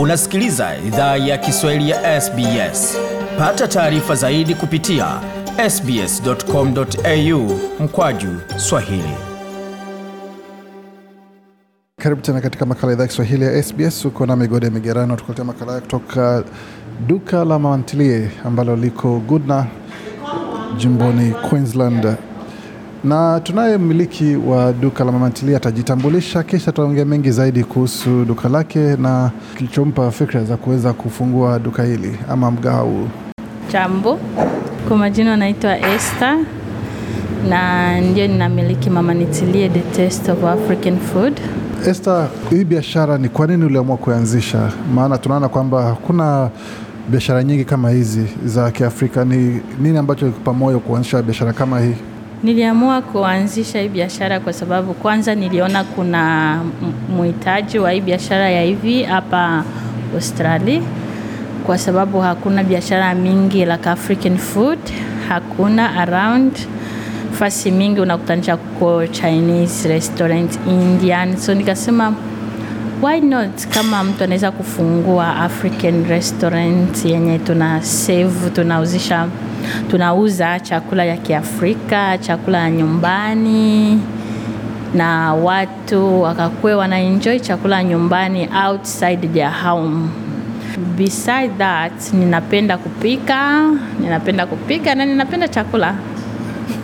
Unasikiliza idhaa ya Kiswahili ya SBS. Pata taarifa zaidi kupitia sbs.com.au mkwaju swahili. Karibu tena katika makala idhaa ya Kiswahili ya SBS. Uko na migode migerano, tukuletea makala kutoka duka la mamantilie ambalo liko Goodna jimboni Queensland, na tunaye mmiliki wa duka la mamantilie atajitambulisha, kisha tutaongea mengi zaidi kuhusu duka lake na kilichompa fikra za kuweza kufungua duka hili ama mgahawa huu. Jambo, kwa majina naitwa Esther na ndio ninamiliki Mama the Taste of African Food. Esther, hii biashara ni kwa nini uliamua kuanzisha? Maana tunaona kwamba hakuna biashara nyingi kama hizi za Kiafrika. Ni nini ambacho kikupa moyo kuanzisha biashara kama hii? Niliamua kuanzisha hii biashara kwa sababu kwanza niliona kuna muhitaji wa hii biashara ya hivi hapa Australia, kwa sababu hakuna biashara mingi like African food, hakuna around. Fasi mingi unakutanisha kuko Chinese restaurant, Indian, so nikasema why not? Kama mtu anaweza kufungua African restaurant yenye tuna save, tunauzisha tunauza chakula ya Kiafrika, chakula ya nyumbani na watu wakakuwa wanaenjoy chakula nyumbani outside their home. Beside that, ninapenda kupika, ninapenda kupika na ninapenda chakula.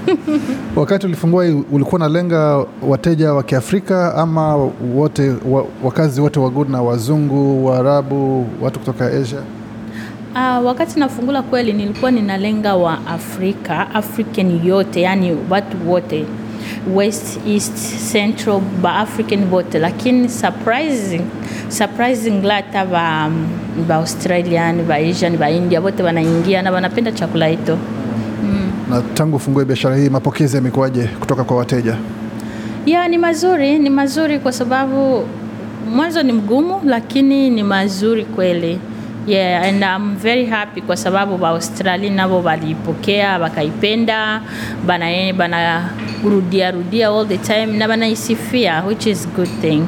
Wakati ulifungua ulikuwa unalenga wateja wa Kiafrika ama wote wa, wakazi wote wa Goodna, wazungu, Waarabu, watu kutoka Asia? Uh, wakati nafungula kweli nilikuwa ninalenga wa Afrika, African yote, yani watu wote West, East, Central, ba African wote, lakini surprising surprising lata ba, ba Australian, ba Asian, ba India wote wanaingia na wanapenda chakula hito. Na tangu ufungue biashara hii, mapokezi yamekuwaje kutoka kwa wateja? Ya, ni mazuri, ni mazuri kwa sababu mwanzo ni mgumu, lakini ni mazuri kweli. Yeah, and I'm very happy kwa sababu wa Australia nabo walipokea wakaipenda, bana bana rudia rudia all the time na banaisifia which is good thing.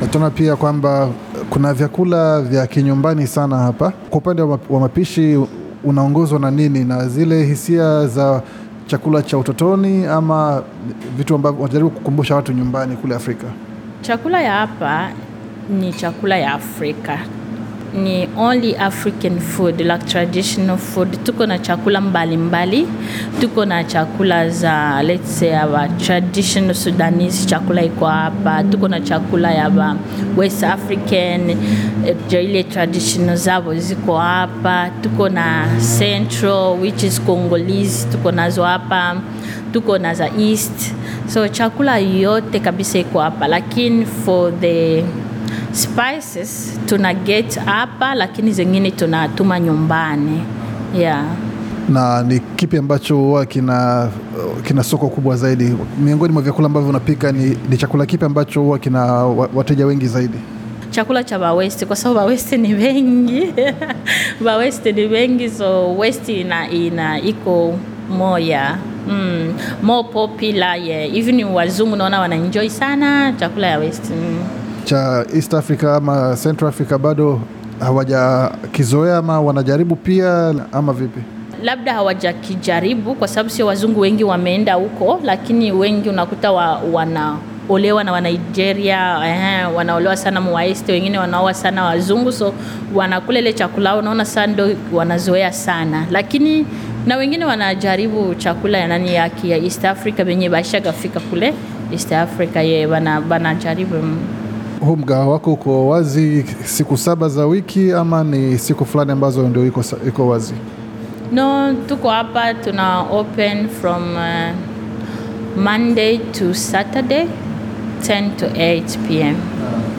Na tunaona pia kwamba kuna vyakula vya kinyumbani sana hapa. Kwa upande wa wa mapishi, unaongozwa na nini, na zile hisia za chakula cha utotoni ama vitu ambavyo wanajaribu kukumbusha watu nyumbani kule Afrika? Chakula ya hapa ni chakula ya Afrika, ni only African food like traditional food. Tuko na chakula mbalimbali mbali. Tuko na chakula za let's say our traditional Sudanese chakula iko hapa. Tuko na chakula ya ba West African eh, ile traditional zao ziko hapa. Tuko na Central which is Congolese tuko nazo hapa. Tuko na za East so chakula yote kabisa iko hapa, lakini for the spices tuna get hapa, lakini zingine tunatuma nyumbani yeah. na ni kipi ambacho huwa kina, kina soko kubwa zaidi miongoni mwa vyakula ambavyo unapika? Ni, ni chakula kipi ambacho huwa kina wateja wengi zaidi? chakula cha bawesti kwa sababu bawesti ni wengi bawesti ni wengi so west ina, ina iko moya mm, more popular yeah. even wazungu naona wanaenjoy sana chakula ya westi mm. Cha East Africa ama Central Africa bado hawajakizoea ama wanajaribu pia ama vipi? labda hawajakijaribu kwa sababu sio wazungu wengi wameenda huko, lakini wengi unakuta wa, wanaolewa na Wanigeria eh, wanaolewa sana Mwaeste, wengine wanaoa sana wazungu, so wanakula ile chakula, unaona sana ndo wanazoea sana, lakini na wengine wanajaribu chakula ya nani yaki ya East Africa wenye bashagafika kule East Africa ye bana. Huu mgahawa wako uko wazi siku saba za wiki ama ni siku fulani ambazo ndio iko, iko wazi? No, tuko hapa tuna open from uh, Monday to Saturday 10 to 8 p.m.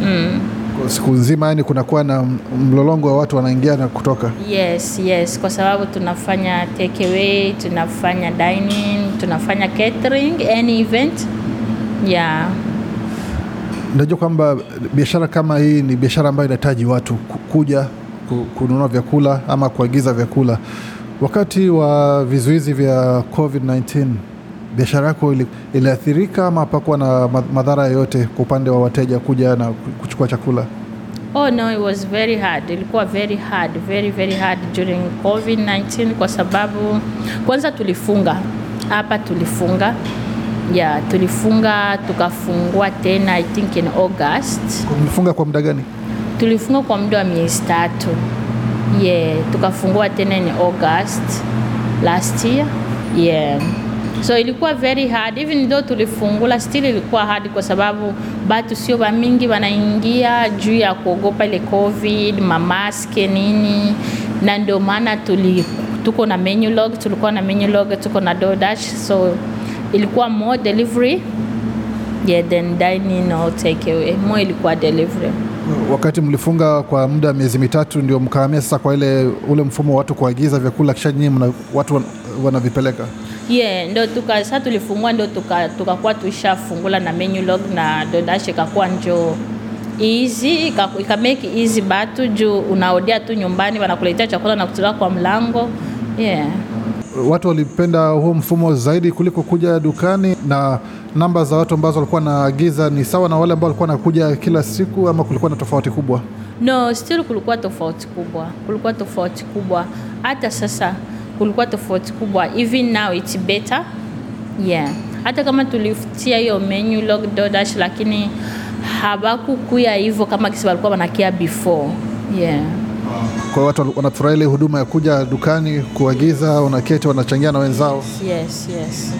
Mm. Kwa siku nzima, yani kunakuwa na mlolongo wa watu wanaingia na kutoka. Yes, yes, kwa sababu tunafanya take away, tunafanya dining, tunafanya catering, any event. Yeah. Najua kwamba biashara kama hii ni biashara ambayo inahitaji watu kuja kununua vyakula ama kuagiza vyakula. Wakati wa vizuizi vya COVID-19 biashara yako iliathirika ama hapakuwa na madhara yoyote kwa upande wa wateja kuja na kuchukua chakula? Oh no, it was very hard. Ilikuwa very hard, very very hard during COVID-19 kwa sababu kwanza tulifunga hapa, tulifunga yeah, tulifunga tukafungua tena I think in August. Mlifunga kwa muda gani? Tulifunga kwa muda wa miezi tatu yeah, tukafungua tena in August last year yeah. So ilikuwa very hard even though tulifungula, still ilikuwa hard kwa sababu batu sio bamingi wanaingia juu ya kuogopa ile covid, mamaske nini, na ndio maana tuli tuko na menu log, tulikuwa na menu log, tuko na DoorDash, so ilikuwa more delivery yeah, then dining or takeaway, more ilikuwa delivery. Wakati mlifunga kwa muda wa miezi mitatu, ndio mkahamia sasa kwa ile ule mfumo wa watu kuagiza vyakula kisha nyinyi watu wan- wanavipeleka. yeah ndo tuka sasa tulifungua ndo tuka tushafungula tuishafungula na menu log na dodash ikakuwa njo easy ika, make easy batu juu unaodia tu nyumbani wanakuletea chakula na kutoka kwa mlango yeah Watu walipenda huo mfumo zaidi kuliko kuja dukani, na namba za watu ambazo walikuwa wanaagiza ni sawa na wale ambao walikuwa nakuja kila siku, ama kulikuwa na tofauti kubwa? no still kulikuwa tofauti kubwa. Kulikuwa tofauti kubwa. Hata sasa kulikuwa tofauti kubwa. Even now it's better. Yeah. Hata kama tulifutia hiyo menu log DoorDash lakini habakukuya hivyo kama kisi walikuwa wanakia before. Yeah Kwa hiyo watu wanafurahia ile huduma ya kuja dukani kuagiza, wanaketi wanachangia na wenzao, yes yes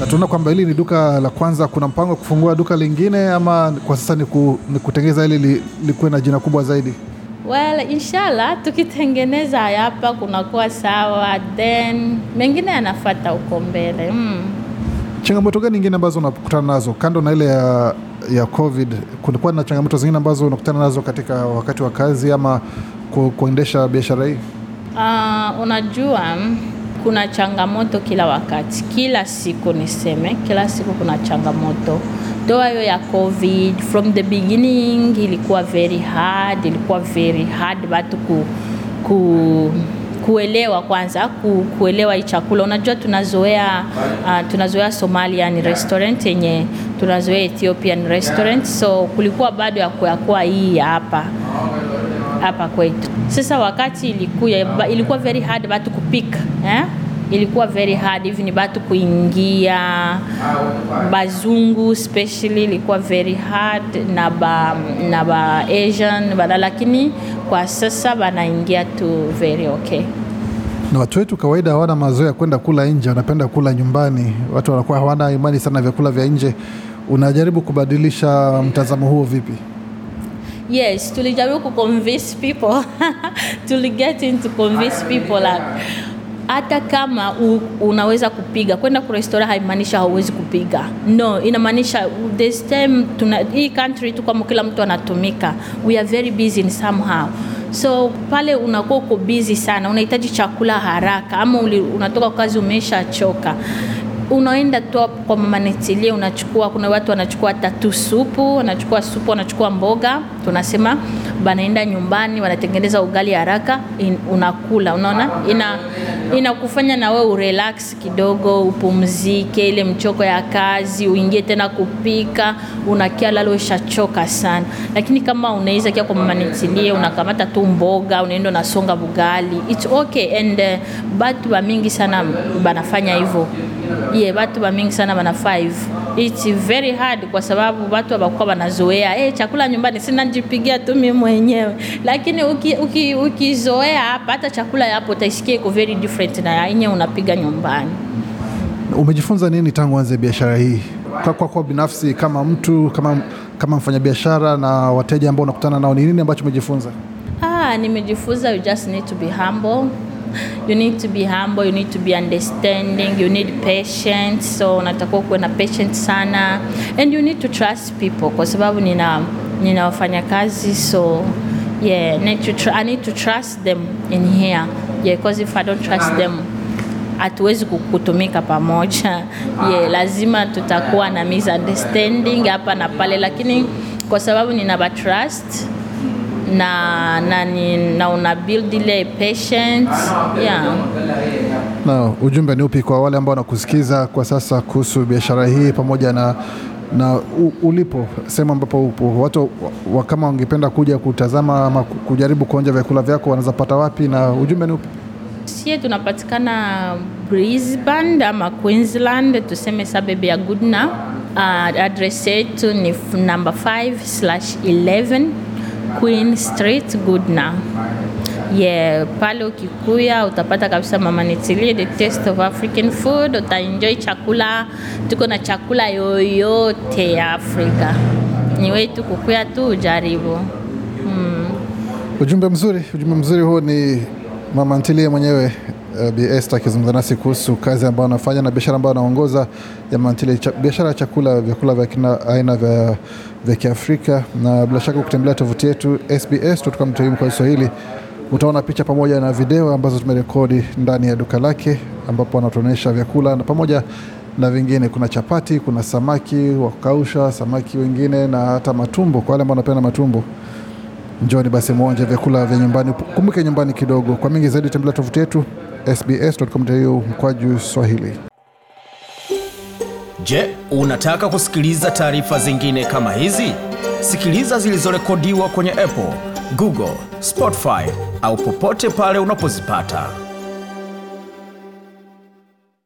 na tunaona kwamba hili ni duka la kwanza. Kuna mpango wa kufungua duka lingine ama kwa sasa ni, ku, ni kutengeneza hili li, likuwe na jina kubwa zaidi? Well, inshallah tukitengeneza hapa kunakuwa sawa, then mengine yanafata huko mbele mm. Changamoto gani nyingine ambazo unakutana nazo kando na ile ya, ya COVID? Kunakuwa na changamoto zingine ambazo unakutana nazo katika wakati wa kazi ama ku, kuendesha biashara hii? Uh, unajua kuna changamoto kila wakati, kila siku niseme, kila siku kuna changamoto. Doa hiyo ya COVID from the beginning ilikuwa very hard, ilikuwa very hard watu ku, ku kuelewa kwanza ku, kuelewa hii chakula. Unajua tunazoea uh, tunazoea Somalian restaurant yenye tunazoea Ethiopian restaurant, so kulikuwa bado ya kuyakuwa hii hapa hapa kwetu. Sasa wakati ilikuya ilikuwa very hard batu kupika eh? ilikuwa very hard hivi ni batu kuingia bazungu especially ilikuwa very hard na ba, na ba Asian bana, lakini kwa sasa banaingia tu very okay. Na watu wetu kawaida hawana mazoea ya kwenda kula nje, wanapenda kula nyumbani. Watu wanakuwa hawana imani sana vyakula vya nje. Unajaribu kubadilisha mtazamo huo vipi? Yes, tulijaribu kuconvince people. Tuliget into convince people like hata kama u, unaweza kupiga kwenda ku restaurant haimaanishi hauwezi kupiga. No inamaanisha this time tuna hii country tu kama kila mtu anatumika. We are very busy in somehow. So pale unakuwa uko busy sana unahitaji chakula haraka ama unatoka kazi umeshachoka unaenda tu hapo kwa mama netilie unachukua kuna watu wanachukua hata tu supu wanachukua supu wanachukua mboga tunasema banaenda nyumbani wanatengeneza ugali haraka unakula unaona? Ina inakufanya na wewe urelax kidogo upumzike ile mchoko ya kazi uingie tena kupika unakia lalo ushachoka sana. Lakini kama unaweza kia kwa mama netilie unakamata tu mboga unaenda unasonga bugali it's okay and uh, batu ba mingi sana banafanya hivyo yeah, batu ba mingi sana bana 5 it's very hard kwa sababu watu wabakuwa wanazoea. Hey, chakula nyumbani sinajipigia tu mimi mwenyewe. Lakini ukizoea uki, uki hapa hata chakula yapo utaisikia iko very different na yenye unapiga nyumbani. Umejifunza nini tangu anze biashara hii? Kwa kwa, kwa binafsi kama mtu kama, kama mfanyabiashara na wateja ambao unakutana nao, ni nini ambacho umejifunza? Ah, nimejifunza you just need to be humble. You need to be humble, you need to be understanding, you need patience. So unatakiwa kuwa na patience sana. And you need to trust people kwa sababu nina nina wafanyakazi so yeah, need to tr I need to trust them in here. Yeah, because if I don't trust them hatuwezi kutumika pamoja. Yeah, lazima tutakuwa na misunderstanding hapa na pale, lakini kwa sababu nina trust na na, na una build ile patience yeah. Na ujumbe ni upi kwa wale ambao wanakusikiza kwa sasa kuhusu biashara hii pamoja na na u, ulipo sehemu ambapo upo watu wa, kama wangependa kuja kutazama ama kujaribu kuonja vyakula vyako wanaweza pata wapi na ujumbe ni upi? Sie tunapatikana Brisbane ama Queensland, tuseme suburb ya Goodna. Uh, address yetu ni namba number 5 slash 11 Queen Street Goodna. Yeah, pale ukikuya utapata kabisa mama nitilie the taste of African food, utaenjoy chakula. Tuko na chakula yoyote ya Afrika, ni wetu kukuya tu ujaribu. Ujumbe mzuri, ujumbe mzuri huo ni mama ntilie mwenyewe uh, Bi Esther akizungumza nasi kuhusu kazi ambayo anafanya na biashara ambayo anaongoza ya mama ntilie, biashara ya chakula, vyakula vya kina aina vya, vya Kiafrika. Na bila shaka ukitembelea tovuti yetu sbs.com.au kwa Kiswahili utaona picha pamoja na video ambazo tumerekodi ndani ya duka lake ambapo anatuonyesha vyakula na pamoja na vingine. Kuna chapati, kuna samaki wa kukausha, samaki wengine na hata matumbo kwa wale ambao wanapenda matumbo. Njoni basi mwonje vyakula vya nyumbani, kumbuke nyumbani kidogo. Kwa mingi zaidi tembelea tovuti yetu sbs.com.au mkwaju Swahili. Je, unataka kusikiliza taarifa zingine kama hizi? Sikiliza zilizorekodiwa kwenye Apple, Google, Spotify au popote pale unapozipata.